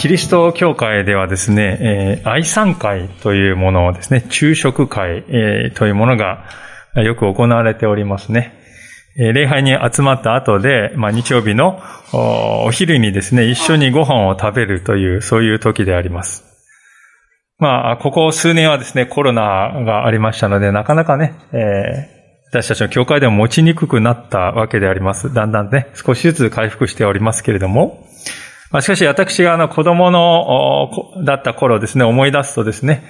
キリスト教会ではですね、えー、愛産会というものをですね、昼食会、えー、というものがよく行われておりますね。え、礼拝に集まった後で、まあ、日曜日のお昼にですね、一緒にご飯を食べるという、そういう時であります。まあ、ここ数年はですね、コロナがありましたので、なかなかね、えー、私たちの教会でも持ちにくくなったわけであります。だんだんね、少しずつ回復しておりますけれども、まあ、しかし私があの子供の、だった頃ですね、思い出すとですね、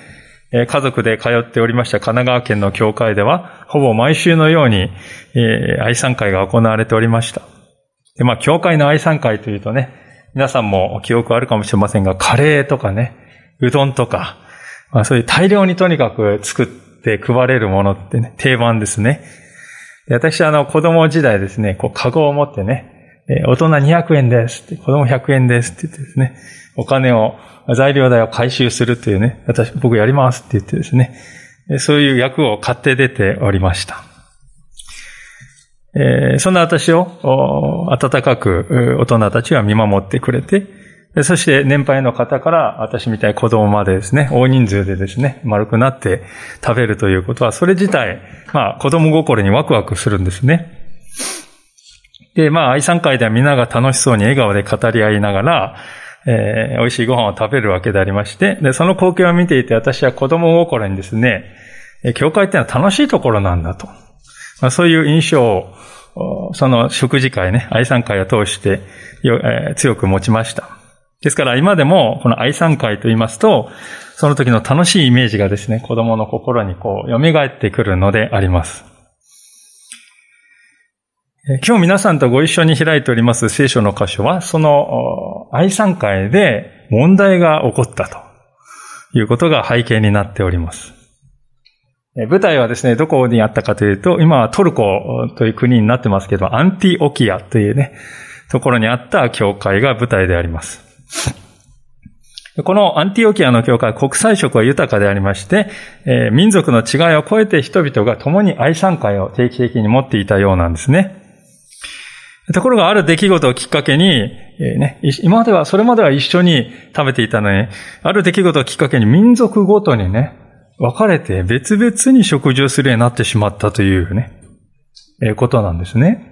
家族で通っておりました神奈川県の教会では、ほぼ毎週のように、えー、愛産会が行われておりました。で、まあ、教会の愛産会というとね、皆さんも記憶あるかもしれませんが、カレーとかね、うどんとか、まあ、そういう大量にとにかく作って配れるものってね、定番ですね。私はあの子供時代ですね、こう、カゴを持ってね、え大人200円ですって、子供100円ですって言ってですね、お金を、材料代を回収するというね、私、僕やりますって言ってですね、そういう役を買って出ておりました。え、そんな私を温かく大人たちが見守ってくれて、そして年配の方から私みたい子供までですね、大人数でですね、丸くなって食べるということは、それ自体、まあ子供心にワクワクするんですね。で、まあ、愛産会ではみんなが楽しそうに笑顔で語り合いながら、えー、美味しいご飯を食べるわけでありまして、で、その光景を見ていて私は子供心にですね、教会っていうのは楽しいところなんだと。まあ、そういう印象を、その食事会ね、愛産会を通してえー、強く持ちました。ですから今でもこの愛産会と言いますと、その時の楽しいイメージがですね、子供の心にこう、蘇ってくるのであります。今日皆さんとご一緒に開いております聖書の箇所は、その愛産会で問題が起こったということが背景になっております。舞台はですね、どこにあったかというと、今はトルコという国になってますけど、アンティオキアというね、ところにあった教会が舞台であります。このアンティオキアの教会国際色は豊かでありまして、え、民族の違いを超えて人々が共に愛産会を定期的に持っていたようなんですね。ところがある出来事をきっかけに、えー、ね、今までは、それまでは一緒に食べていたのに、ある出来事をきっかけに民族ごとにね、分かれて別々に食事をするようになってしまったというね、えー、ことなんですね。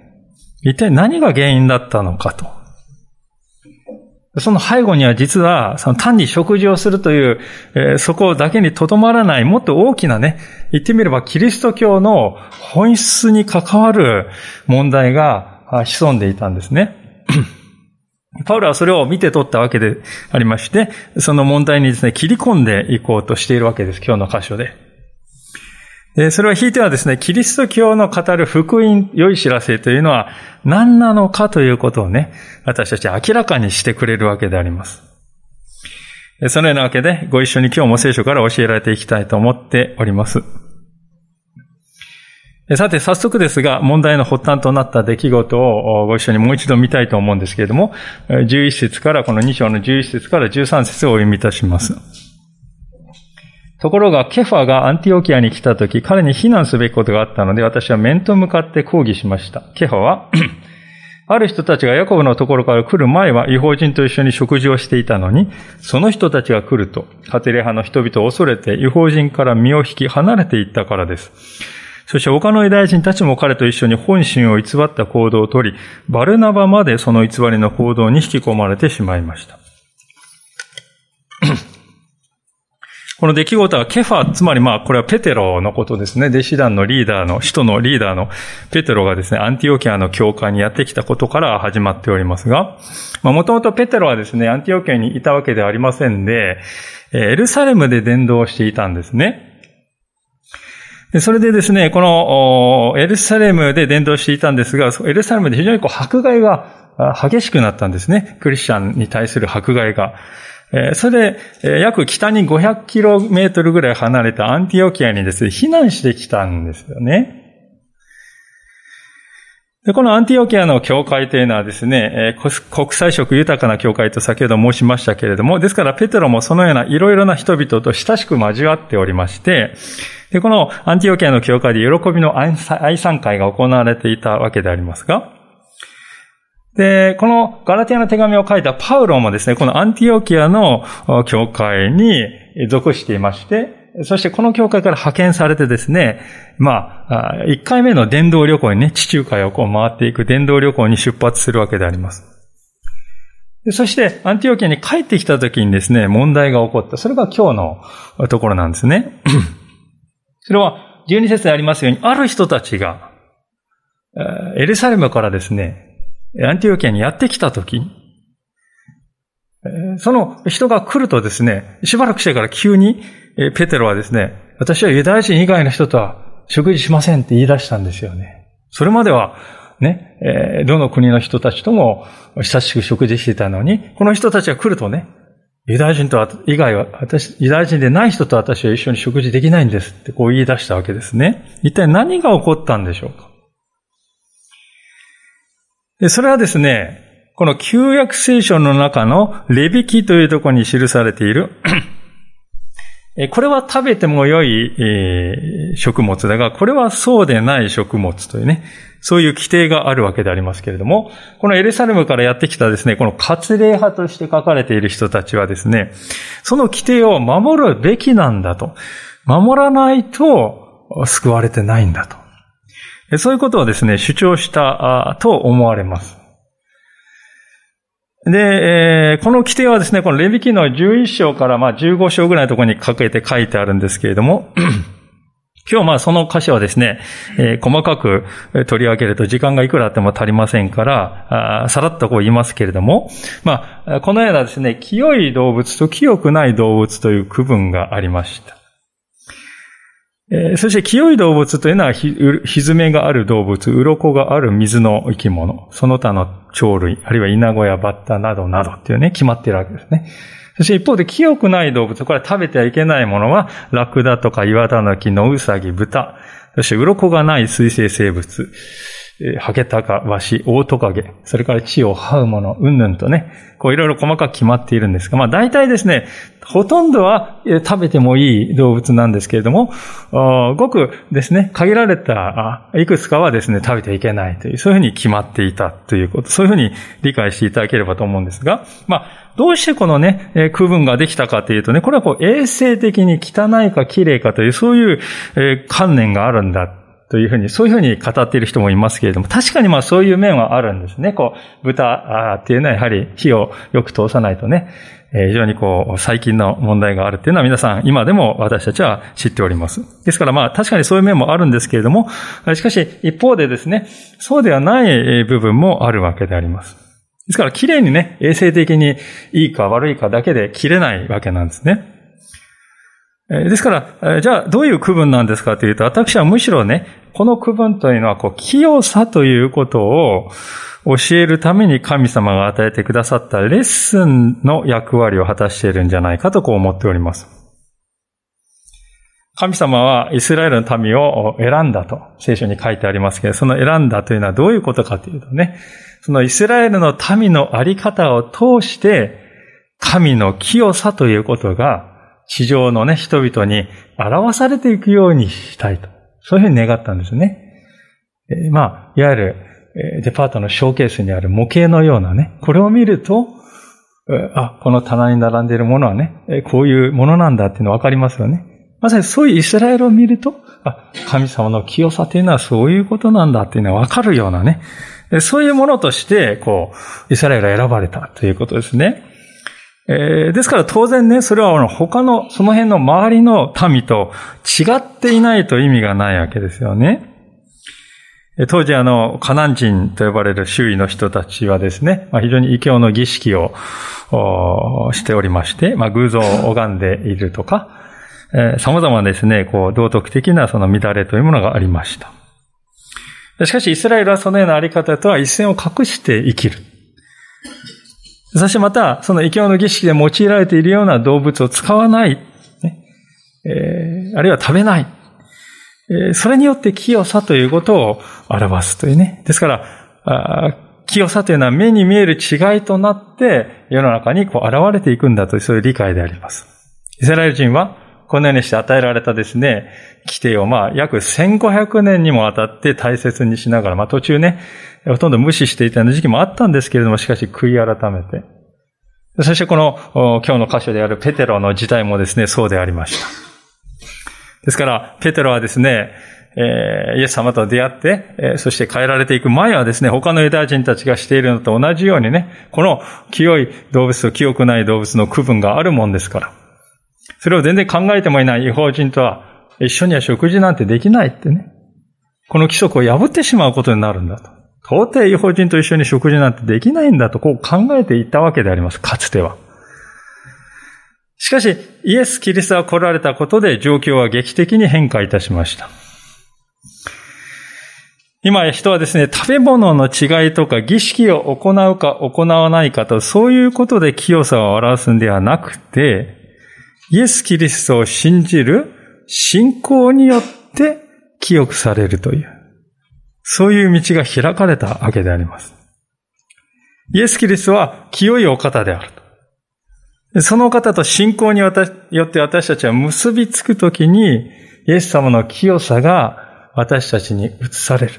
一体何が原因だったのかと。その背後には実は、その単に食事をするという、えー、そこだけにとどまらない、もっと大きなね、言ってみればキリスト教の本質に関わる問題が潜んでいたんですね。パウロはそれを見て取ったわけでありまして、その問題にですね、切り込んでいこうとしているわけです。今日の箇所で。それは引いてはですね、キリスト教の語る福音、良い知らせというのは何なのかということをね、私たち明らかにしてくれるわけであります。そのようなわけで、ご一緒に今日も聖書から教えられていきたいと思っております。さて、早速ですが、問題の発端となった出来事をご一緒にもう一度見たいと思うんですけれども、11節から、この2章の11節から13節をお読みいたします。ところが、ケファがアンティオキアに来たとき、彼に非難すべきことがあったので、私は面と向かって抗議しました。ケファは ある人たちがヤコブのところから来る前は違法人と一緒に食事をしていたのに、その人たちが来ると、カテレ派の人々を恐れて違法人から身を引き離れていったからです。そして他のユダヤ人たちも彼と一緒に本心を偽った行動をとり、バルナバまでその偽りの行動に引き込まれてしまいました。この出来事はケファ、つまりまあこれはペテロのことですね。弟子団のリーダーの、使徒のリーダーのペテロがですね、アンティオキアの教会にやってきたことから始まっておりますが、まあもともとペテロはですね、アンティオキアにいたわけではありませんで、エルサレムで伝道していたんですね。それでですね、このエルサレムで伝道していたんですが、エルサレムで非常にこう迫害が激しくなったんですね。クリスチャンに対する迫害が。それで、約北に 500km ぐらい離れたアンティオキアにですね、避難してきたんですよね。で、このアンティオキアの教会というのはですね、国際色豊かな教会と先ほど申しましたけれども、ですからペテロもそのようないろいろな人々と親しく交わっておりまして、で、このアンティオキアの教会で喜びの愛賛会が行われていたわけでありますが、で、このガラティアの手紙を書いたパウロもですね、このアンティオキアの教会に属していまして、そしてこの教会から派遣されてですね、まあ、一回目の伝道旅行にね、地中海をこう回っていく伝道旅行に出発するわけであります。そして、アンティオキアに帰ってきた時にですね、問題が起こった。それが今日のところなんですね。それは、12節でありますように、ある人たちが、エルサレムからですね、アンティオキアにやってきた時、その人が来るとですね、しばらくしてから急に、ペテロはですね、私はユダヤ人以外の人とは食事しませんって言い出したんですよね。それまでは、ね、どの国の人たちとも親しく食事していたのに、この人たちが来るとね、ユダヤ人と、以外は、私、ユダヤ人でない人と私は一緒に食事できないんですってこう言い出したわけですね。一体何が起こったんでしょうかそれはですね、この旧約聖書の中のレビキというところに記されているこれは食べても良い、え食物だが、これはそうでない食物というね、そういう規定があるわけでありますけれども、このエルサレムからやってきたですね、この割礼派として書かれている人たちはですね、その規定を守るべきなんだと。守らないと救われてないんだと。そういうことをですね、主張したと思われます。で、えー、この規定はですね、このレビキの11章からまあ15章ぐらいのところにかけて書いてあるんですけれども、今日まあその歌詞はですね、えー、細かく取り上げると時間がいくらあっても足りませんから、あさらっとこう言いますけれども、まあ、このようなですね、清い動物と清くない動物という区分がありました。えー、そして清い動物というのはひ、ひずめがある動物、鱗がある水の生き物、その他の鳥類、あるいはイナゴやバッタなどなどっていうね、決まってるわけですね。そして一方で清くない動物、これは食べてはいけないものは、ラクダとか岩タヌキ、ノウサギ、豚、そして鱗がない水生生物、ハゲタカ、ワシ、オオトカゲ、それから地を這うもの、うんぬんとね、こういろいろ細かく決まっているんですが、まあ大体ですね、ほとんどは食べてもいい動物なんですけれども、ごくですね、限られた、いくつかはですね、食べていけないという、そういうふうに決まっていたということ、そういうふうに理解していただければと思うんですが、まあ、どうしてこのね、区分ができたかというとね、これはこう衛生的に汚いか綺麗かという、そういう観念があるんだというふうに、そういうふうに語っている人もいますけれども、確かにまあそういう面はあるんですね。こう、豚っていうのはやはり火をよく通さないとね、非常にこう、最近の問題があるっていうのは皆さん今でも私たちは知っております。ですからまあ確かにそういう面もあるんですけれども、しかし一方でですね、そうではない部分もあるわけであります。ですから綺麗にね、衛生的にいいか悪いかだけで切れないわけなんですね。ですから、じゃあどういう区分なんですかというと、私はむしろね、この区分というのは、こう、清さということを教えるために神様が与えてくださったレッスンの役割を果たしているんじゃないかとこう思っております。神様はイスラエルの民を選んだと聖書に書いてありますけど、その選んだというのはどういうことかというとね、そのイスラエルの民のあり方を通して、神の清さということが地上のね、人々に表されていくようにしたいと。そういうふうに願ったんですね。え、まあ、いわゆる、えデパートのショーケースにある模型のようなね、これを見ると、あ、この棚に並んでいるものはね、こういうものなんだっていうのわかりますよね。まさにそういうイスラエルを見ると、あ、神様の清さというのはそういうことなんだっていうのはわかるようなね。そういうものとして、こう、イスラエルが選ばれたということですね。えー、ですから当然ね、それは他の、その辺の周りの民と違っていないと意味がないわけですよね。当時あの、カナン人と呼ばれる周囲の人たちはですね、まあ、非常に異教の儀式をしておりまして、まあ、偶像を拝んでいるとか、えー、様々ですね、こう、道徳的なその乱れというものがありました。しかし、イスラエルはそのようなあり方とは一線を隠して生きる。そしてまた、その異教の儀式で用いられているような動物を使わない。ねえー、あるいは食べない。えー、それによって清さということを表すというね。ですから、清さというのは目に見える違いとなって世の中にこう現れていくんだというそういう理解であります。イスラエル人はこのようにして与えられたですね、規定をまあ約1500年にもわたって大切にしながら、まあ途中ね、ほとんど無視していた時期もあったんですけれども、しかし悔い改めて。そしてこの今日の箇所であるペテロの時代もですね、そうでありました。ですから、ペテロはですね、えー、イエス様と出会って、え、そして変えられていく前はですね、他のユダヤ人たちがしているのと同じようにね、この清い動物と清くない動物の区分があるもんですから。それを全然考えてもいない違法人とは、一緒には食事なんてできないってね。この規則を破ってしまうことになるんだと。到底違法人と一緒に食事なんてできないんだと、こう考えていたわけであります。かつては。しかし、イエス・キリストが来られたことで状況は劇的に変化いたしました。今や人はですね、食べ物の違いとか儀式を行うか行わないかと、そういうことで清さを表すんではなくて、イエス・キリストを信じる信仰によって清くされるという、そういう道が開かれたわけであります。イエス・キリストは清いお方であると。その方と信仰によって私たちは結びつくときに、イエス様の清さが私たちに移される。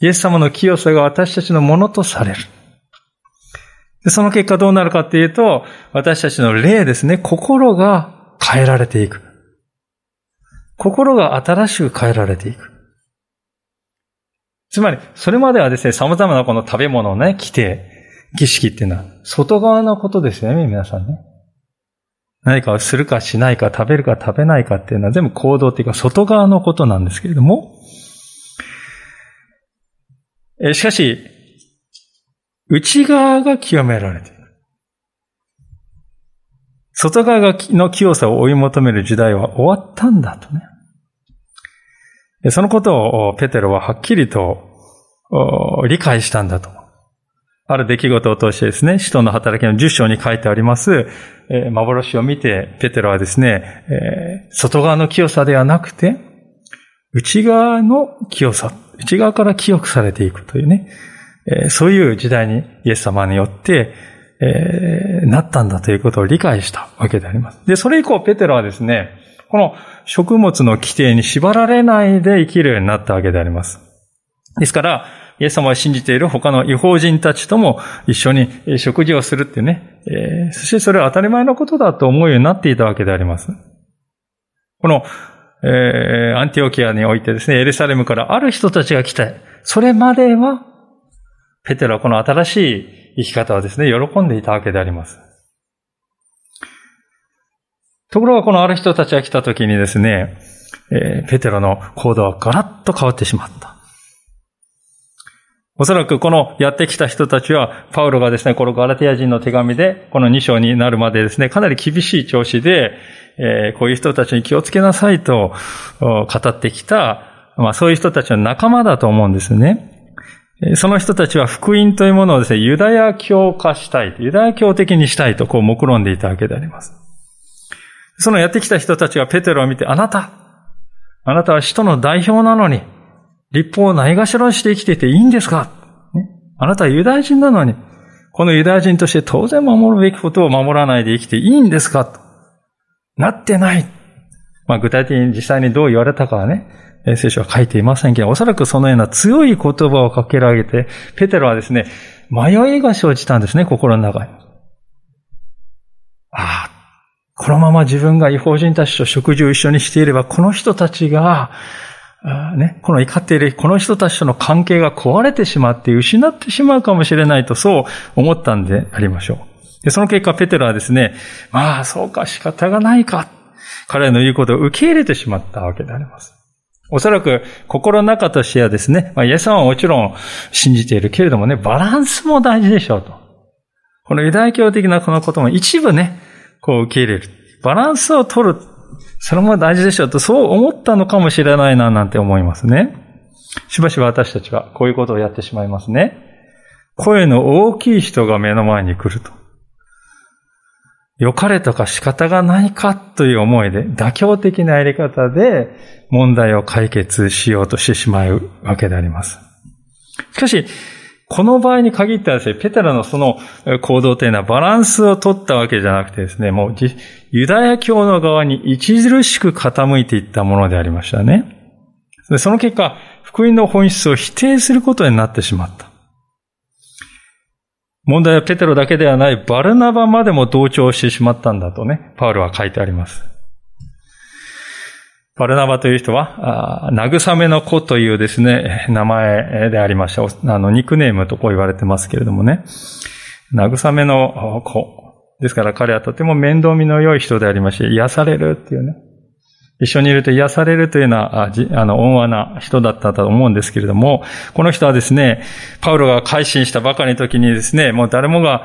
イエス様の清さが私たちのものとされる。その結果どうなるかっていうと、私たちの霊ですね、心が変えられていく。心が新しく変えられていく。つまり、それまではですね、様々なこの食べ物のね、規定、儀式っていうのは、外側のことですよね、皆さんね。何かをするかしないか、食べるか食べないかっていうのは全部行動っていうか、外側のことなんですけれども、えしかし、内側が清められている。外側の清さを追い求める時代は終わったんだとね。そのことをペテロははっきりと理解したんだと。ある出来事を通してですね、使徒の働きの10章に書いてあります、幻を見て、ペテロはですね、外側の清さではなくて、内側の清さ、内側から清くされていくというね、そういう時代にイエス様によって、えー、なったんだということを理解したわけであります。で、それ以降、ペテロはですね、この食物の規定に縛られないで生きるようになったわけであります。ですから、イエス様を信じている他の違法人たちとも一緒に食事をするっていうね、えー、そしてそれは当たり前のことだと思うようになっていたわけであります。この、えー、アンティオキアにおいてですね、エルサレムからある人たちが来て、それまでは、ペテロはこの新しい生き方をですね、喜んでいたわけであります。ところがこのある人たちが来た時にですね、えー、ペテロの行動はガラッと変わってしまった。おそらくこのやってきた人たちは、パウロがですね、このガラテヤ人の手紙で、この2章になるまでですね、かなり厳しい調子で、えー、こういう人たちに気をつけなさいと語ってきた、まあそういう人たちの仲間だと思うんですね。その人たちは福音というものをですね、ユダヤ教化したい、ユダヤ教的にしたいとこう目論んでいたわけであります。そのやってきた人たちがペテロを見て、あなた、あなたは使徒の代表なのに、立法をないがしろにして生きていていいんですか、ね、あなたはユダヤ人なのに、このユダヤ人として当然守るべきことを守らないで生きていいんですか？となってない。まあ具体的に実際にどう言われたかはね、聖書は書いていませんけど、おそらくそのような強い言葉をかけられて、ペテロはですね、迷いが生じたんですね、心の中に。ああ、このまま自分が違法人たちと食事を一緒にしていれば、この人たちが、ね、この怒っているこの人たちとの関係が壊れてしまって失ってしまうかもしれないとそう思ったんでありましょう。で、その結果ペテロはですね、まあそうか仕方がないか。彼の言うことを受け入れてしまったわけであります。おそらく心の中としてはですね、まあ、イエス様はもちろん信じているけれどもね、バランスも大事でしょうと。このユダヤ教的なこのことも一部ね、こう受け入れる。バランスを取る。それも大事でしょうと、そう思ったのかもしれないな、なんて思いますね。しばしば私たちはこういうことをやってしまいますね。声の大きい人が目の前に来ると。良かれとか仕方がないかという思いで、妥協的なやり方で問題を解決しようとしてしまうわけであります。しかし、この場合に限ってはですね、ペテラのその行動というのはバランスを取ったわけじゃなくてですね、もうユダヤ教の側に著しく傾いていったものでありましたね。その結果、福音の本質を否定することになってしまった。問題はペテロだけではないバルナバまでも同調してしまったんだとね、パウロは書いてあります。バルナバという人は、慰めの子というですね、名前でありました。あの、ニックネームとこう言われてますけれどもね。慰めの子。ですから彼はとても面倒見の良い人でありまして、癒されるっていうね。一緒にいると癒されるというような、あの、温和な人だったと思うんですけれども、この人はですね、パウロが改心したばかりの時にですね、もう誰もが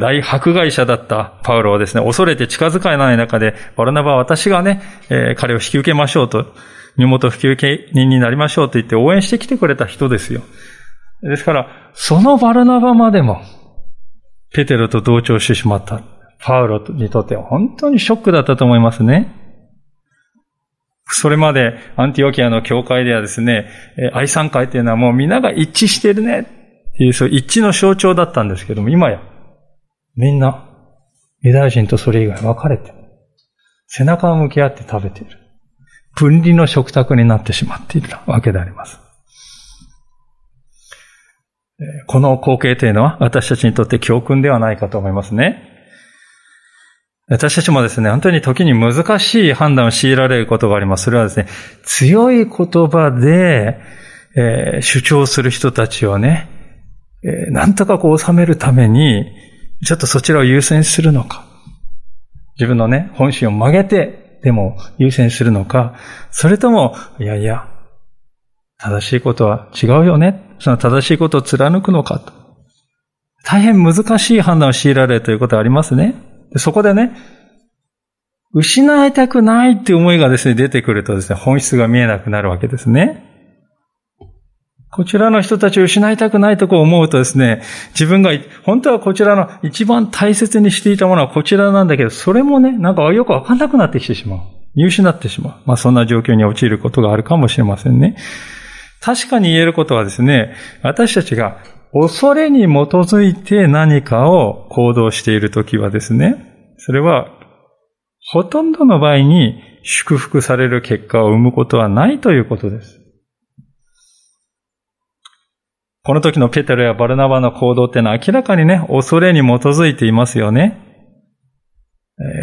大迫害者だったパウロをですね、恐れて近づかない中で、バルナバは私がね、彼を引き受けましょうと、身元引き受け人になりましょうと言って応援してきてくれた人ですよ。ですから、そのバルナバまでも、ペテロと同調してしまった。パウロにとっては本当にショックだったと思いますね。それまでアンティオキアの教会ではですね、愛産会っていうのはもう皆が一致してるねっていう、そう一致の象徴だったんですけども、今や、みんな、ユダヤ人とそれ以外分かれて、背中を向き合って食べている。分離の食卓になってしまっているわけであります。この光景というのは私たちにとって教訓ではないかと思いますね。私たちもですね、本当に時に難しい判断を強いられることがあります。それはですね、強い言葉で、えー、主張する人たちをね、えー、なんとかこう収めるために、ちょっとそちらを優先するのか。自分のね、本心を曲げて、でも優先するのか。それとも、いやいや、正しいことは違うよね。その正しいことを貫くのかと。大変難しい判断を強いられるということはありますね。そこでね、失いたくないっていう思いがですね、出てくるとですね、本質が見えなくなるわけですね。こちらの人たちを失いたくないとこう思うとですね、自分が、本当はこちらの一番大切にしていたものはこちらなんだけど、それもね、なんかよくわかんなくなってきてしまう。見失ってしまう。まあそんな状況に陥ることがあるかもしれませんね。確かに言えることはですね、私たちが恐れに基づいて何かを行動しているときはですね、それはほとんどの場合に祝福される結果を生むことはないということです。この時のペテロやバルナバの行動ってのは明らかにね、恐れに基づいていますよね。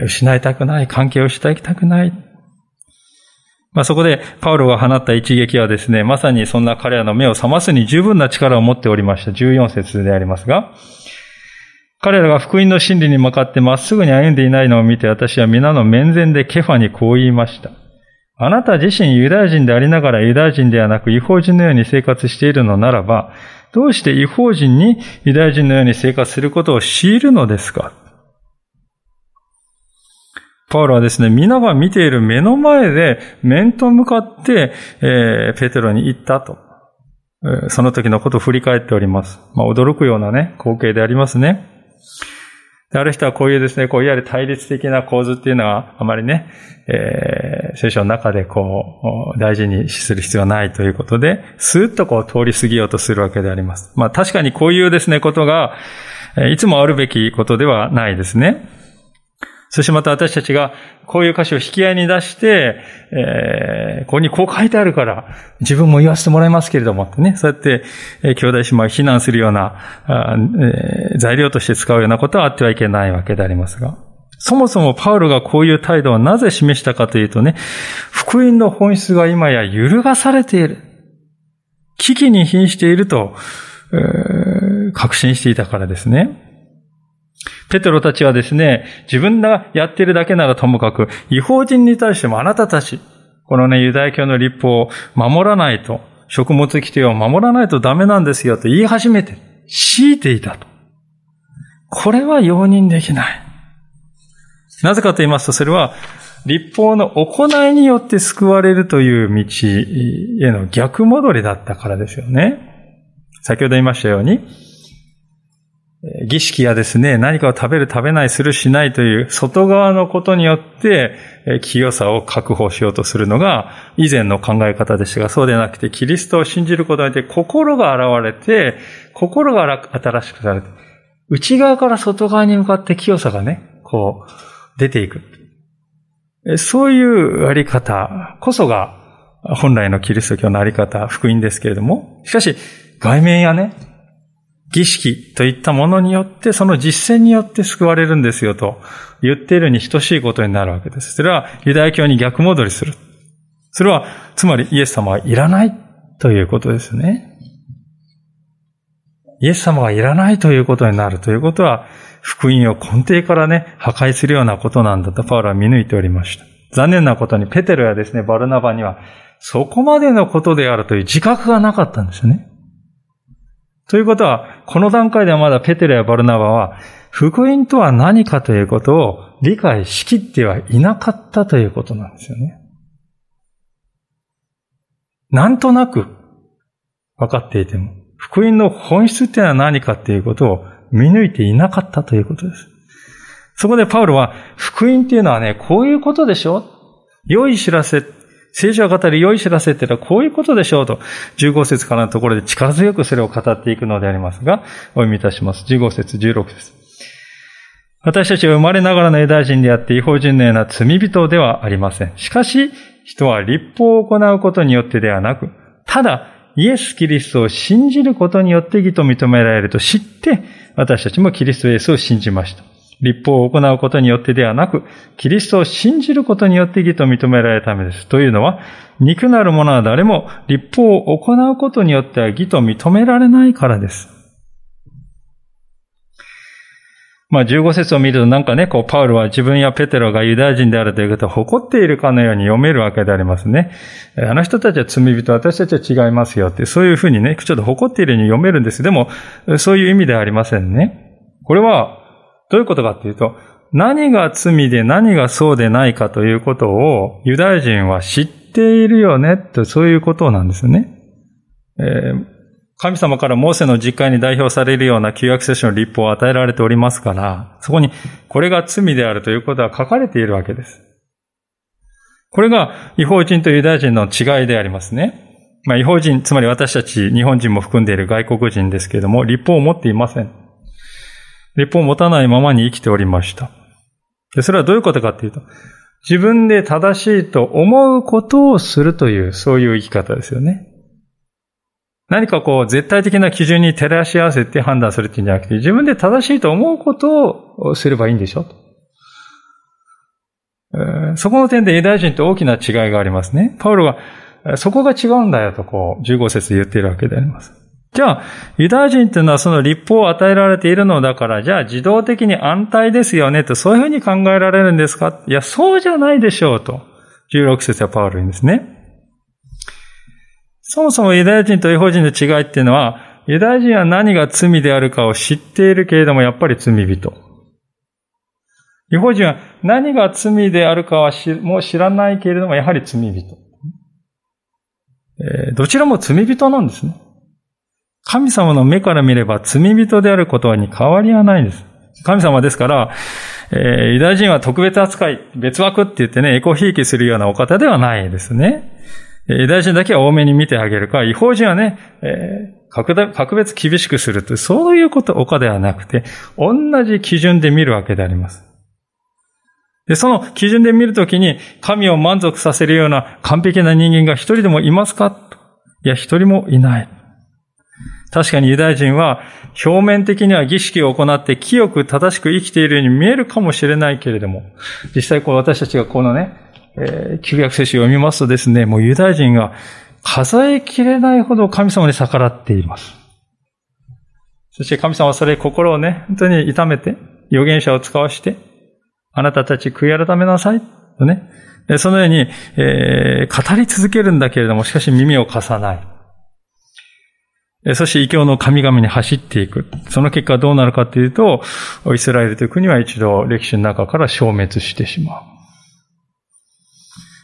失いたくない、関係を失いたくない。まあ、そこで、パウロが放った一撃はですね、まさにそんな彼らの目を覚ますに十分な力を持っておりました。14節でありますが、彼らが福音の真理に向かってまっすぐに歩んでいないのを見て、私は皆の面前でケファにこう言いました。あなた自身ユダヤ人でありながらユダヤ人ではなく違法人のように生活しているのならば、どうして違法人にユダヤ人のように生活することを強いるのですか？パウロはですね、皆が見ている目の前で面と向かって、えー、ペテロに言ったと。その時のことを振り返っております。まあ、驚くようなね、光景でありますね。である人はこういうですね、こういわゆる対立的な構図っていうのはあまりね、えー、聖書の中でこう、大事にする必要はないということで、スーッとこう通り過ぎようとするわけであります。まあ確かにこういうですね、ことが、いつもあるべきことではないですね。そしてまた私たちがこういう歌詞を引き合いに出して、えー、ここにこう書いてあるから、自分も言わせてもらいますけれどもってね、そうやって、えー、兄弟姉妹を非難するようなあ、えー、材料として使うようなことはあってはいけないわけでありますが、そもそもパウロがこういう態度をなぜ示したかというとね、福音の本質が今や揺るがされている。危機に瀕していると、えー、確信していたからですね。ペテロたちはですね、自分がやっているだけならともかく、違法人に対してもあなたたち、このね、ユダヤ教の立法を守らないと、食物規定を守らないとダメなんですよと言い始めて、強いていたと。これは容認できない。なぜかと言いますと、それは、立法の行いによって救われるという道への逆戻りだったからですよね。先ほど言いましたように、儀式やですね、何かを食べる食べないするしないという外側のことによって清さを確保しようとするのが以前の考え方でしたが、そうでなくてキリストを信じることによって心が現れて、心が新しくされて、内側から外側に向かって清さがね、こう出ていく。そういうあり方こそが本来のキリスト教のあり方、福音ですけれども、しかし外面やね、儀式といったものによって、その実践によって救われるんですよと言っているに等しいことになるわけです。それはユダヤ教に逆戻りする。それは、つまりイエス様はいらないということですね。イエス様がいらないということになるということは、福音を根底からね、破壊するようなことなんだとパウロは見抜いておりました。残念なことにペテロやですね、バルナバには、そこまでのことであるという自覚がなかったんですよね。ということは、この段階ではまだペテロやバルナバは、福音とは何かということを理解しきってはいなかったということなんですよね。なんとなく分かっていても、福音の本質っていうのは何かっていうことを見抜いていなかったということです。そこでパウロは、福音っていうのはね、こういうことでしょ良い知らせ聖書が語り良い知らせってのはこういうことでしょうと、15節からのところで力強くそれを語っていくのでありますが、お読みいたします。15節、16節。私たちは生まれながらのユダヤ人であって違法人のような罪人ではありません。しかし、人は立法を行うことによってではなく、ただ、イエス・キリストを信じることによって義と認められると知って、私たちもキリストイエスを信じました。立法を行うことによってではなく、キリストを信じることによって義と認められるためです。というのは、肉なる者は誰も立法を行うことによっては義と認められないからです。まあ、15節を見るとなんかね、こう、パウルは自分やペテロがユダヤ人であるということを誇っているかのように読めるわけでありますね。あの人たちは罪人、私たちは違いますよって、そういうふうにね、ちょっと誇っているように読めるんです。でも、そういう意味ではありませんね。これは、どういうことかっていうと、何が罪で何がそうでないかということをユダヤ人は知っているよねとそういうことなんですね。えー、神様からモーセの実会に代表されるような旧約聖書の立法を与えられておりますから、そこにこれが罪であるということは書かれているわけです。これが違法人とユダヤ人の違いでありますね。まあ、違法人、つまり私たち日本人も含んでいる外国人ですけれども、立法を持っていません。立法を持たないままに生きておりました。で、それはどういうことかっていうと、自分で正しいと思うことをするという、そういう生き方ですよね。何かこう、絶対的な基準に照らし合わせて判断するっていうんじゃなくて、自分で正しいと思うことをすればいいんでしょと。そこの点でユダヤ人と大きな違いがありますね。パウロは、そこが違うんだよとこう、15節で言っているわけであります。じゃあ、ユダヤ人っていうのはその立法を与えられているのだから、じゃあ自動的に安泰ですよねと、そういうふうに考えられるんですか？いや、そうじゃないでしょうと。16節はパウロ言うんですね。そもそもユダヤ人と違法人の違いっていうのは、ユダヤ人は何が罪であるかを知っているけれども、やっぱり罪人。違法人は何が罪であるかはもう知らないけれども、やはり罪人。え、どちらも罪人なんですね。神様の目から見れば罪人であることに変わりはないです。神様ですから、えー、ユダヤ人は特別扱い、別枠って言ってね、エコひいきするようなお方ではないですね。ユダヤ人だけは多めに見てあげるか、違法人はね、えー、格別厳しくするという、そういうこと、おかではなくて、同じ基準で見るわけであります。で、その基準で見るときに、神を満足させるような完璧な人間が一人でもいますかいや、一人もいない。確かにユダヤ人は表面的には儀式を行って清く正しく生きているように見えるかもしれないけれども、実際こう私たちがこのね、えー、旧約聖書を読みますとですね、もうユダヤ人が数えきれないほど神様に逆らっています。そして神様はそれ心をね、本当に痛めて、預言者を使わして、あなたたち悔い改めなさい。とね。そのように、えー、語り続けるんだけれども、しかし耳を貸さない。そして異教の神々に走っていく。その結果どうなるかというと、イスラエルという国は一度歴史の中から消滅してしま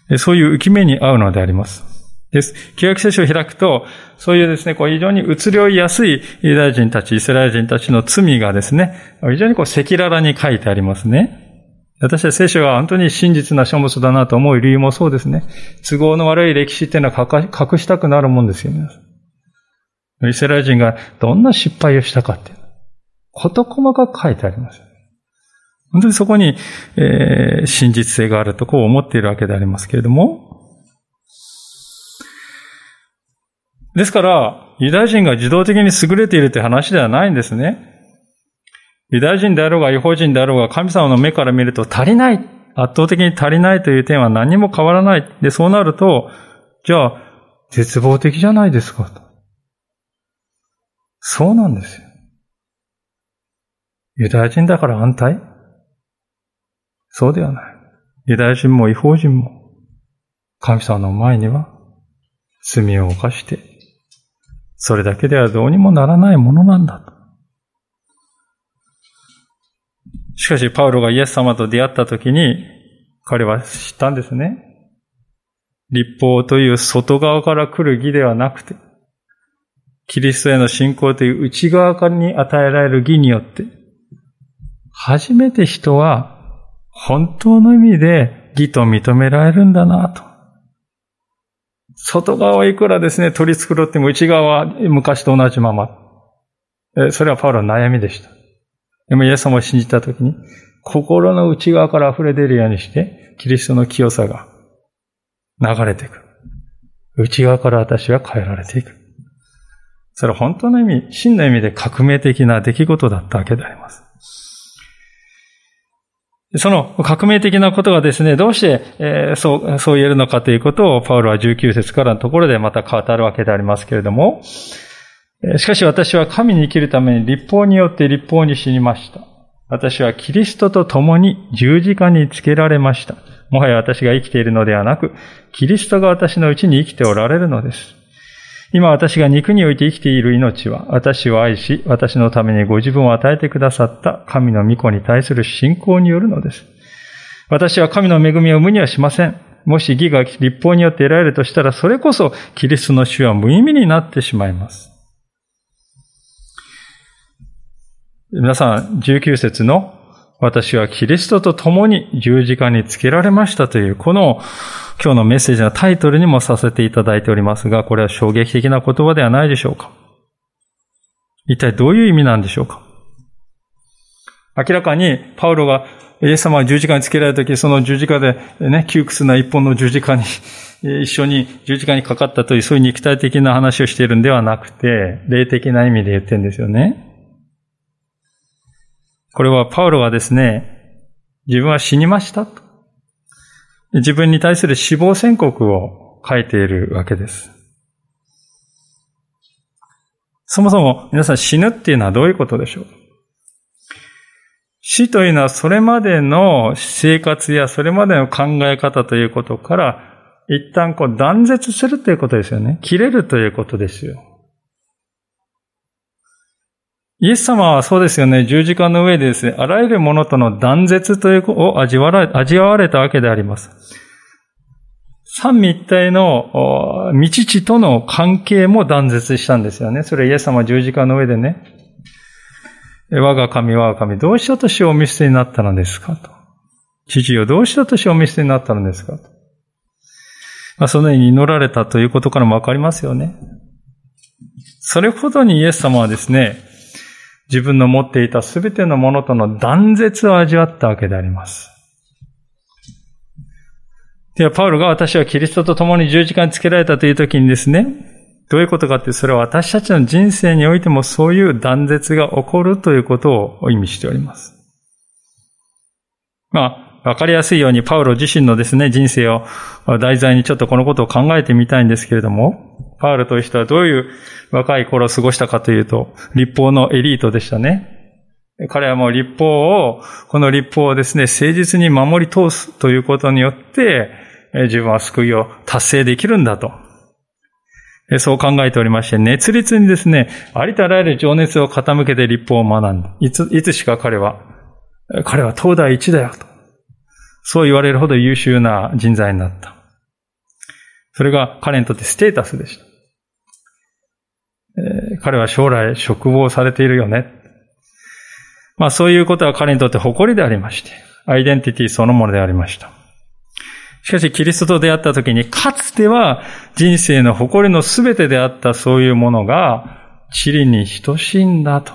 う。そういう浮き目に合うのであります。です。旧約聖書を開くと、そういうですね、こう非常に移り追いやすいユダヤ人たち、イスラエル人たちの罪がですね、非常にこう赤裸々に書いてありますね。私は聖書が本当に真実な書物だなと思う理由もそうですね。都合の悪い歴史っていうのは隠したくなるもんですよね。イスラエル人がどんな失敗をしたかっていう。事細かく書いてあります。本当にそこに、えー、真実性があるとこう思っているわけでありますけれども、ですから、ユダヤ人が自動的に優れているという話ではないんですね。ユダヤ人であろうが違法人であろうが神様の目から見ると足りない。圧倒的に足りないという点は何も変わらない。で、そうなると、じゃあ、絶望的じゃないですかと。そうなんですよ。ユダヤ人だから安泰？そうではない。ユダヤ人も違法人も、神様の前には罪を犯して、それだけではどうにもならないものなんだと。しかし、パウロがイエス様と出会った時に、彼は知ったんですね。立法という外側から来る義ではなくて、キリストへの信仰という内側からに与えられる義によって、初めて人は本当の意味で義と認められるんだなと。外側はいくらですね、取り繕っても内側は昔と同じまま。それはパウロの悩みでした。でもイエス様を信じたときに、心の内側から溢れ出るようにして、キリストの清さが流れていく。内側から私は変えられていく。それは本当の意味、真の意味で革命的な出来事だったわけであります。その革命的なことがですね、どうして、えー、そう、そう言えるのかということを、パウロは19節からのところでまた語るわけでありますけれども、しかし私は神に生きるために立法によって立法に死にました。私はキリストと共に十字架につけられました。もはや私が生きているのではなく、キリストが私のうちに生きておられるのです。今私が肉において生きている命は、私を愛し、私のためにご自分を与えてくださった神の御子に対する信仰によるのです。私は神の恵みを無にはしません。もし義が立法によって得られるとしたら、それこそキリストの主は無意味になってしまいます。皆さん、19節の私はキリストと共に十字架につけられましたという、この今日のメッセージのタイトルにもさせていただいておりますが、これは衝撃的な言葉ではないでしょうか一体どういう意味なんでしょうか明らかにパウロがイエス様が十字架につけられた時、その十字架でね、窮屈な一本の十字架に 一緒に十字架にかかったという、そういう肉体的な話をしているんではなくて、霊的な意味で言ってるんですよね。これはパウロはですね、自分は死にましたと。自分に対する死亡宣告を書いているわけです。そもそも皆さん死ぬっていうのはどういうことでしょう？死というのはそれまでの生活やそれまでの考え方ということから一旦こう断絶するということですよね。切れるということですよ。イエス様はそうですよね、十字架の上でですね、あらゆるものとの断絶というを味わわれたわけであります。三位一体の未知との関係も断絶したんですよね。それイエス様十字架の上でね、我が神、我が神、どうしたとしお見捨てになったのですか？と。父よ、どうしたとしお見捨てになったのですか？と。まあ、そのように祈られたということからもわかりますよね。それほどにイエス様はですね、自分の持っていたすべてのものとの断絶を味わったわけであります。では、パウロが私はキリストと共に十字架につけられたという時にですね、どういうことかって、それは私たちの人生においてもそういう断絶が起こるということを意味しております。まあ、わかりやすいようにパウロ自身のですね、人生を題材にちょっとこのことを考えてみたいんですけれども、パウロという人はどういう若い頃を過ごしたかというと、立法のエリートでしたね。彼はもう立法を、この立法をですね、誠実に守り通すということによって、自分は救いを達成できるんだと。そう考えておりまして、熱烈にですね、ありとあらゆる情熱を傾けて立法を学んで、いつ、いつしか彼は、彼は東大一だよと。そう言われるほど優秀な人材になった。それが彼にとってステータスでした。えー、彼は将来職望されているよね。まあそういうことは彼にとって誇りでありまして、アイデンティティそのものでありました。しかし、キリストと出会った時に、かつては人生の誇りのすべてであったそういうものが、塵に等しいんだと、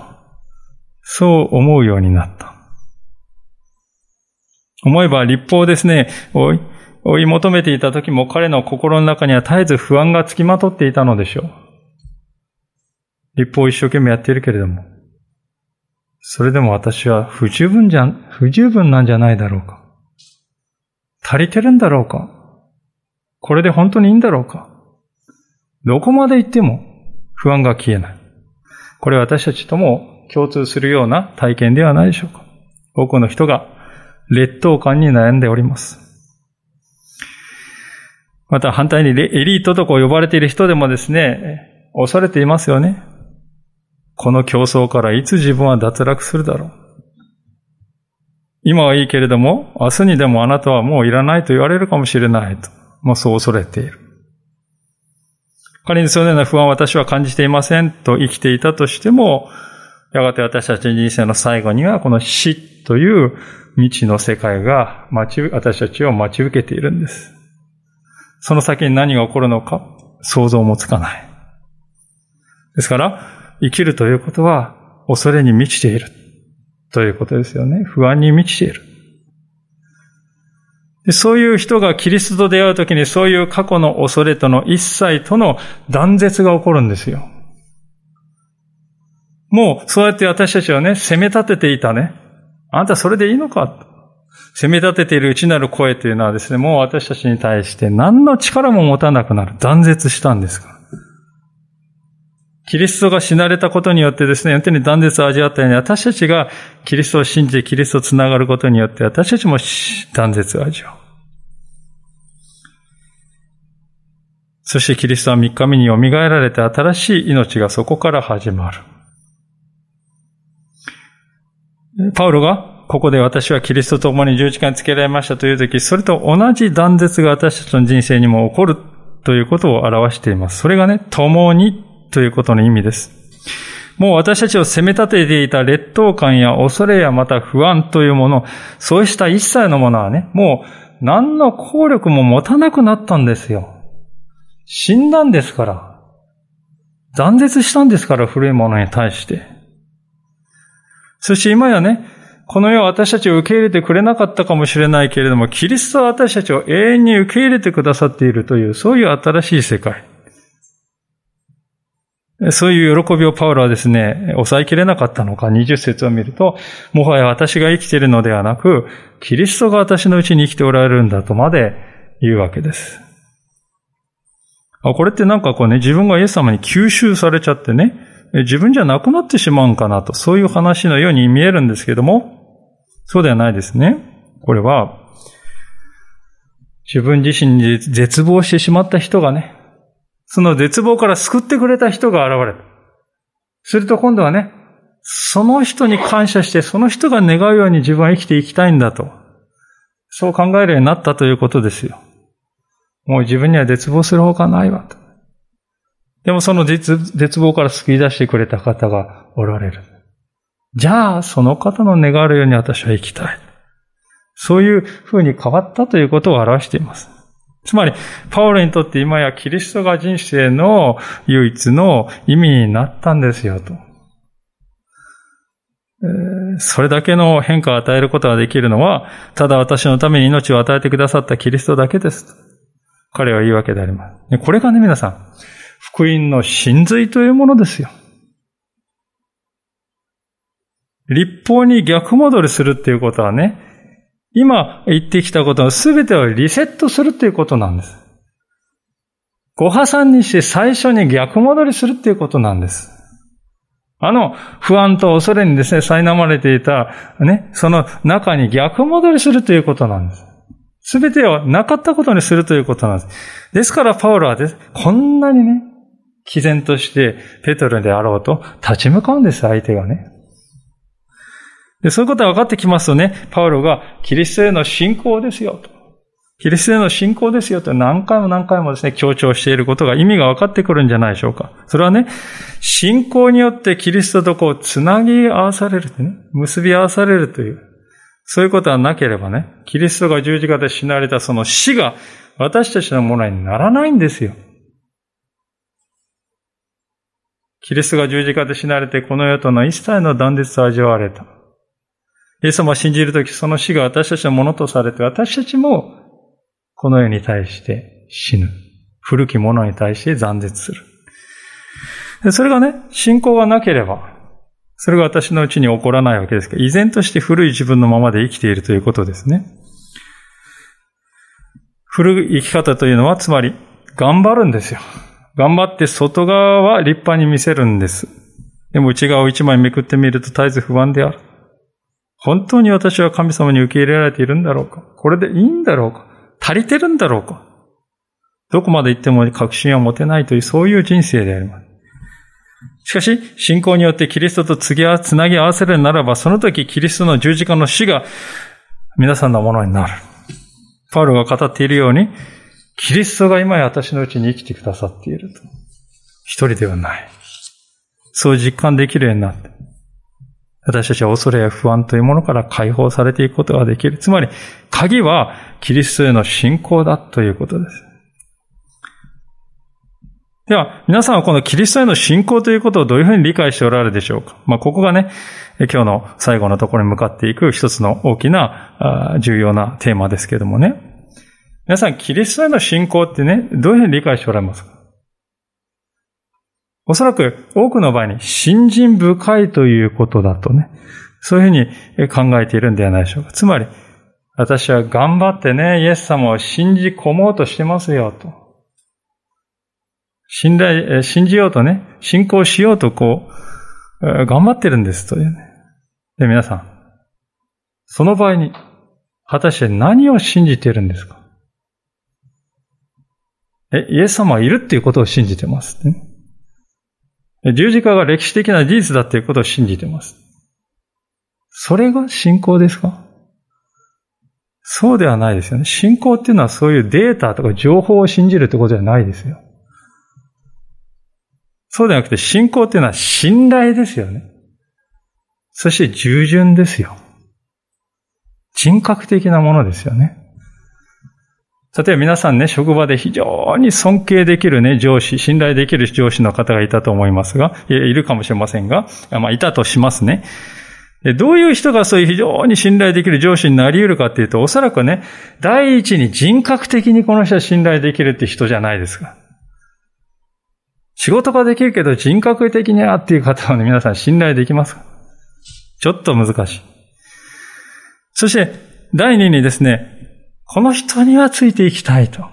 そう思うようになった。思えば立法ですね、追い、求めていた時も彼の心の中には絶えず不安がつきまとっていたのでしょう。立法を一生懸命やっているけれども、それでも私は不十分じゃ、不十分なんじゃないだろうか。足りてるんだろうかこれで本当にいいんだろうかどこまで行っても不安が消えない。これは私たちとも共通するような体験ではないでしょうか。多くの人が劣等感に悩んでおります。また反対にエリートとこう呼ばれている人でもですね、恐れていますよね。この競争からいつ自分は脱落するだろう。今はいいけれども、明日にでもあなたはもういらないと言われるかもしれないと、もうそう恐れている。仮にそのような不安を私は感じていませんと生きていたとしても、やがて私たち人生の最後にはこの死という未知の世界が待ち、私たちを待ち受けているんです。その先に何が起こるのか想像もつかない。ですから、生きるということは恐れに満ちている。ということですよね。不安に満ちている。そういう人がキリストと出会うときにそういう過去の恐れとの一切との断絶が起こるんですよ。もうそうやって私たちはね、責め立てていたね。あんたそれでいいのか責め立てている内なる声というのはですね、もう私たちに対して何の力も持たなくなる。断絶したんですか。キリストが死なれたことによってですね、本当に断絶を味わったように、私たちがキリストを信じキリストと繋がることによって、私たちも断絶を味わう。そしてキリストは三日目に蘇られて新しい命がそこから始まる。パウロがここで私はキリストと共に十字架につけられましたというとき、それと同じ断絶が私たちの人生にも起こるということを表しています。それがね、共にということの意味です。もう私たちを責め立てていた劣等感や恐れやまた不安というもの、そうした一切のものはね、もう何の効力も持たなくなったんですよ。死んだんですから。断絶したんですから、古いものに対して。そして今やね、この世は私たちを受け入れてくれなかったかもしれないけれども、キリストは私たちを永遠に受け入れてくださっているという、そういう新しい世界。そういう喜びをパウロはですね、抑えきれなかったのか、20節を見ると、もはや私が生きているのではなく、キリストが私のうちに生きておられるんだとまで言うわけです。これってなんかこうね、自分がイエス様に吸収されちゃってね、自分じゃなくなってしまうんかなと、そういう話のように見えるんですけども、そうではないですね。これは、自分自身に絶望してしまった人がね、その絶望から救ってくれた人が現れる。すると今度はね、その人に感謝して、その人が願うように自分は生きていきたいんだと。そう考えるようになったということですよ。もう自分には絶望するほかないわと。でもその絶望から救い出してくれた方がおられる。じゃあ、その方の願うように私は生きたい。そういう風に変わったということを表しています。つまり、パウロにとって今やキリストが人生の唯一の意味になったんですよと。それだけの変化を与えることができるのは、ただ私のために命を与えてくださったキリストだけです。彼は言うわけであります。これがね、皆さん、福音の真髄というものですよ。立法に逆戻りするっていうことはね、今言ってきたことの全てをリセットするということなんです。ご破産にして最初に逆戻りするっていうことなんです。あの不安と恐れにですね、苛まれていた、ね、その中に逆戻りするということなんです。すべてをなかったことにするということなんです。ですからパウロはです、こんなにね、毅然としてペトロであろうと立ち向かうんです、相手がね。でそういうことが分かってきますとね、パウロがキリストへの信仰ですよと。キリストへの信仰ですよと何回も何回もですね、強調していることが意味が分かってくるんじゃないでしょうか。それはね、信仰によってキリストとこう、つなぎ合わされる、ね、結び合わされるという、そういうことはなければね、キリストが十字架で死なれたその死が私たちのものにならないんですよ。キリストが十字架で死なれてこの世との一切の断絶を味わわれた。イエス様を信じるとき、その死が私たちのものとされて、私たちもこの世に対して死ぬ。古きものに対して断絶する。でそれがね、信仰がなければ、それが私のうちに起こらないわけですけど、依然として古い自分のままで生きているということですね。古い生き方というのは、つまり、頑張るんですよ。頑張って外側は立派に見せるんです。でも内側を一枚めくってみると絶えず不安である。本当に私は神様に受け入れられているんだろうか？これでいいんだろうか？足りてるんだろうか？どこまで行っても確信は持てないという、そういう人生であります。しかし、信仰によってキリストと次はつなぎ合わせるならば、その時キリストの十字架の死が皆さんのものになる。パウロが語っているように、キリストが今や私のうちに生きてくださっていると。一人ではない。そう実感できるようになって。私たちは恐れや不安というものから解放されていくことができる。つまり、鍵はキリストへの信仰だということです。では、皆さんはこのキリストへの信仰ということをどういうふうに理解しておられるでしょうか？まあ、ここがね、今日の最後のところに向かっていく一つの大きな重要なテーマですけれどもね。皆さん、キリストへの信仰ってね、どういうふうに理解しておられますか？おそらく多くの場合に信心深いということだとね、そういうふうに考えているんではないでしょうか。つまり、私は頑張ってね、イエス様を信じ込もうとしてますよと。信頼、信じようとね、信仰しようとこう、頑張ってるんですというね。で、皆さん、その場合に、果たして何を信じているんですか？え、イエス様はいるっていうことを信じてますね。十字架が歴史的な事実だということを信じてます。それが信仰ですか？そうではないですよね。信仰っていうのはそういうデータとか情報を信じるってことじゃないですよ。そうではなくて信仰っていうのは信頼ですよね。そして従順ですよ。人格的なものですよね。例えば皆さんね、職場で非常に尊敬できるね、上司、信頼できる上司の方がいたと思いますが、いいるかもしれませんが、まあ、いたとしますね。でどういう人がそういう非常に信頼できる上司になり得るかっていうと、おそらくね、第一に人格的にこの人は信頼できるって人じゃないですか。仕事ができるけど人格的にはっていう方はね、皆さん信頼できますかちょっと難しい。そして、第二にですね、この人にはついていきたいと。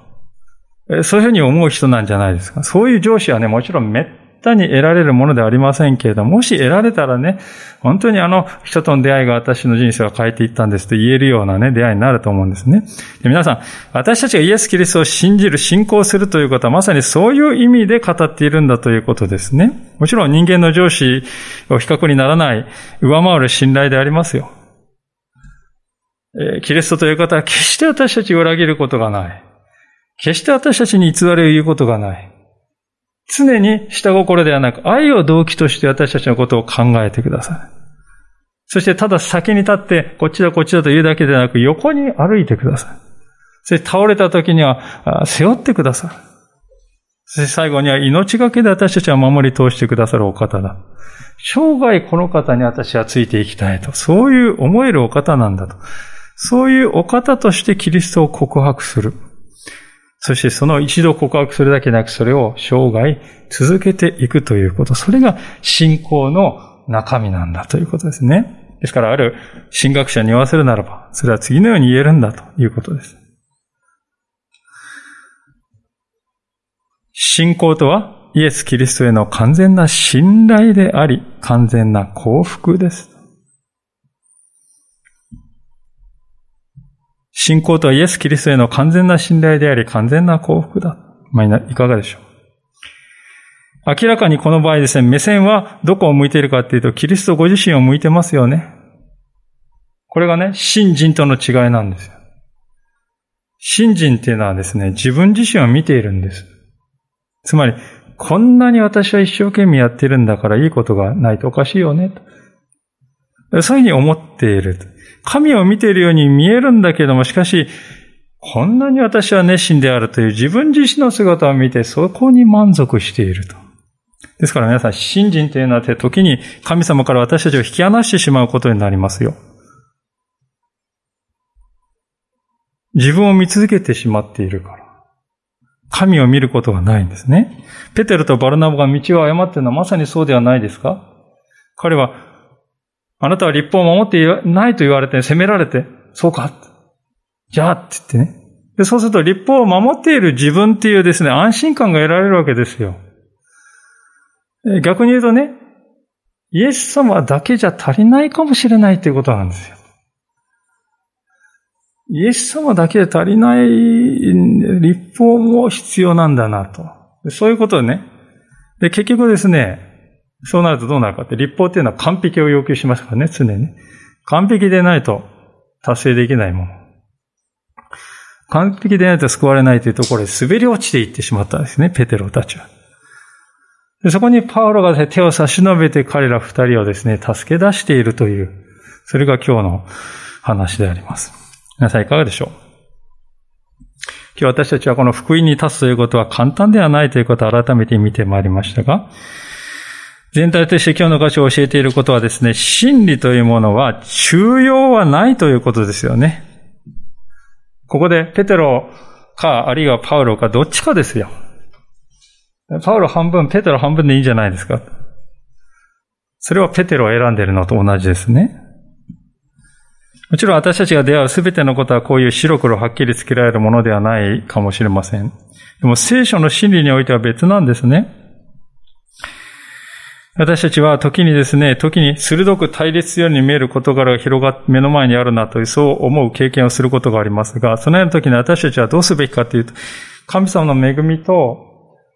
そういうふうに思う人なんじゃないですか。そういう上司はね、もちろんめったに得られるものではありませんけれども、もし得られたらね、本当にあの人との出会いが私の人生を変えていったんですと言えるようなね、出会いになると思うんですね。で皆さん、私たちがイエス・キリストを信じる、信仰するということはまさにそういう意味で語っているんだということですね。もちろん人間の上司を比較にならない、上回る信頼でありますよ。キリストという方は決して私たちを裏切ることがない。決して私たちに偽りを言うことがない。常に下心ではなく、愛を動機として私たちのことを考えてください。そしてただ先に立って、こっちだこっちだと言うだけでなく、横に歩いてください。そして倒れた時には、背負ってください。そして最後には命がけで私たちは守り通してくださるお方だ。生涯この方に私はついていきたいと。そういう思えるお方なんだと。そういうお方としてキリストを告白する。そしてその一度告白するだけなく、それを生涯続けていくということ。それが信仰の中身なんだということですね。ですから、ある神学者に言わせるならば、それは次のように言えるんだということです。信仰とは、イエス・キリストへの完全な信頼であり、完全な幸福です。信仰とはイエス・キリストへの完全な信頼であり、完全な幸福だ。まあ、いかがでしょう明らかにこの場合ですね、目線はどこを向いているかっていうと、キリストご自身を向いてますよね。これがね、信心との違いなんですよ。信心っていうのはですね、自分自身を見ているんです。つまり、こんなに私は一生懸命やってるんだからいいことがないとおかしいよね。そういうふうに思っている。神を見ているように見えるんだけども、しかし、こんなに私は熱心であるという自分自身の姿を見て、そこに満足していると。ですから皆さん、信心というのは時に神様から私たちを引き離してしまうことになりますよ。自分を見続けてしまっているから。神を見ることがないんですね。ペテルとバルナボが道を誤っているのはまさにそうではないですか？彼は、あなたは立法を守っていないと言われて責められて、そうかじゃあって言ってね。でそうすると立法を守っている自分っていうですね、安心感が得られるわけですよ。逆に言うとね、イエス様だけじゃ足りないかもしれないということなんですよ。イエス様だけで足りない立法も必要なんだなと。そういうことね。で、結局ですね、そうなるとどうなるかって、立法っていうのは完璧を要求しますからね、常に。完璧でないと達成できないもの。完璧でないと救われないというところで滑り落ちていってしまったんですね、ペテロたちは。でそこにパウロが手を差し伸べて彼ら二人をですね、助け出しているという、それが今日の話であります。皆さんいかがでしょう？今日私たちはこの福音に立つということは簡単ではないということを改めて見てまいりましたが、全体として今日の箇所を教えていることはですね、真理というものは中庸はないということですよね。ここでペテロか、あるいはパウロか、どっちかですよ。パウロ半分、ペテロ半分でいいんじゃないですか。それはペテロを選んでるのと同じですね。もちろん私たちが出会うすべてのことはこういう白黒はっきりつけられるものではないかもしれません。でも聖書の真理においては別なんですね。私たちは時にですね、時に鋭く対立するように見える事柄が広がって目の前にあるなという、そう思う経験をすることがありますが、そのような時に私たちはどうすべきかというと、神様の恵みと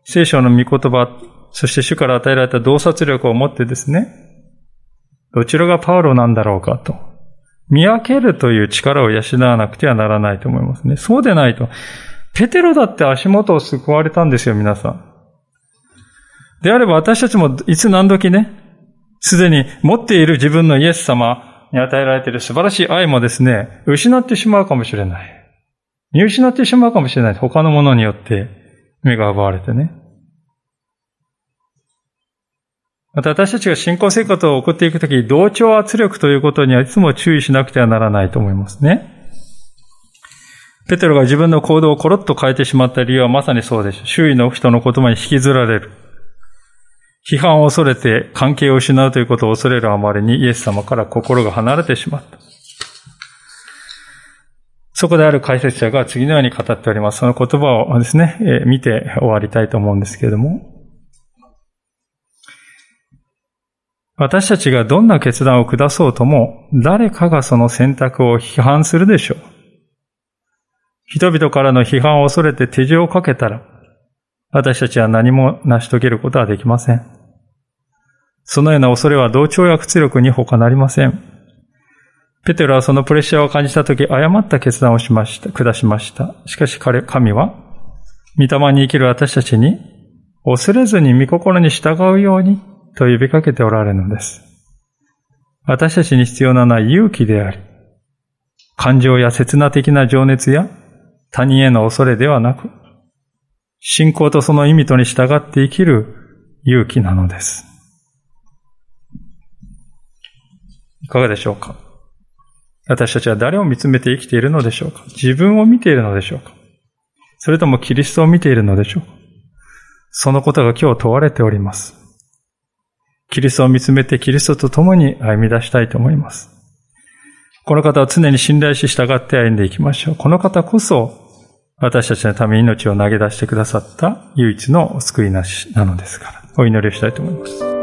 聖書の御言葉、そして主から与えられた洞察力を持ってですね、どちらがパウロなんだろうかと。見分けるという力を養わなくてはならないと思いますね。そうでないと。ペテロだって足元を救われたんですよ、皆さん。であれば私たちもいつ何時ね、すでに持っている自分のイエス様に与えられている素晴らしい愛もですね、失ってしまうかもしれない。見失ってしまうかもしれない。他のものによって目が奪われてね。また私たちが信仰生活を送っていくとき、同調圧力ということにはいつも注意しなくてはならないと思いますね。ペテロが自分の行動をコロッと変えてしまった理由はまさにそうです。周囲の人の言葉に引きずられる。批判を恐れて関係を失うということを恐れるあまりにイエス様から心が離れてしまった。そこである解説者が次のように語っております。その言葉をですね、え見て終わりたいと思うんですけれども。私たちがどんな決断を下そうとも、誰かがその選択を批判するでしょう。人々からの批判を恐れて手錠をかけたら、私たちは何も成し遂げることはできません。そのような恐れは同調や屈力に他なりません。ペテロはそのプレッシャーを感じたとき、誤った決断をしました、下しました。しかし彼、神は、御霊に生きる私たちに、恐れずに御心に従うようにと呼びかけておられるのです。私たちに必要なのは勇気であり、感情や刹那的な情熱や他人への恐れではなく、信仰とその意味とに従って生きる勇気なのです。いかがでしょうか？私たちは誰を見つめて生きているのでしょうか？自分を見ているのでしょうか？それともキリストを見ているのでしょうか？そのことが今日問われております。キリストを見つめてキリストと共に歩み出したいと思います。この方を常に信頼し従って歩んでいきましょう。この方こそ私たちのために命を投げ出してくださった唯一のお救いなしなのですから、お祈りをしたいと思います。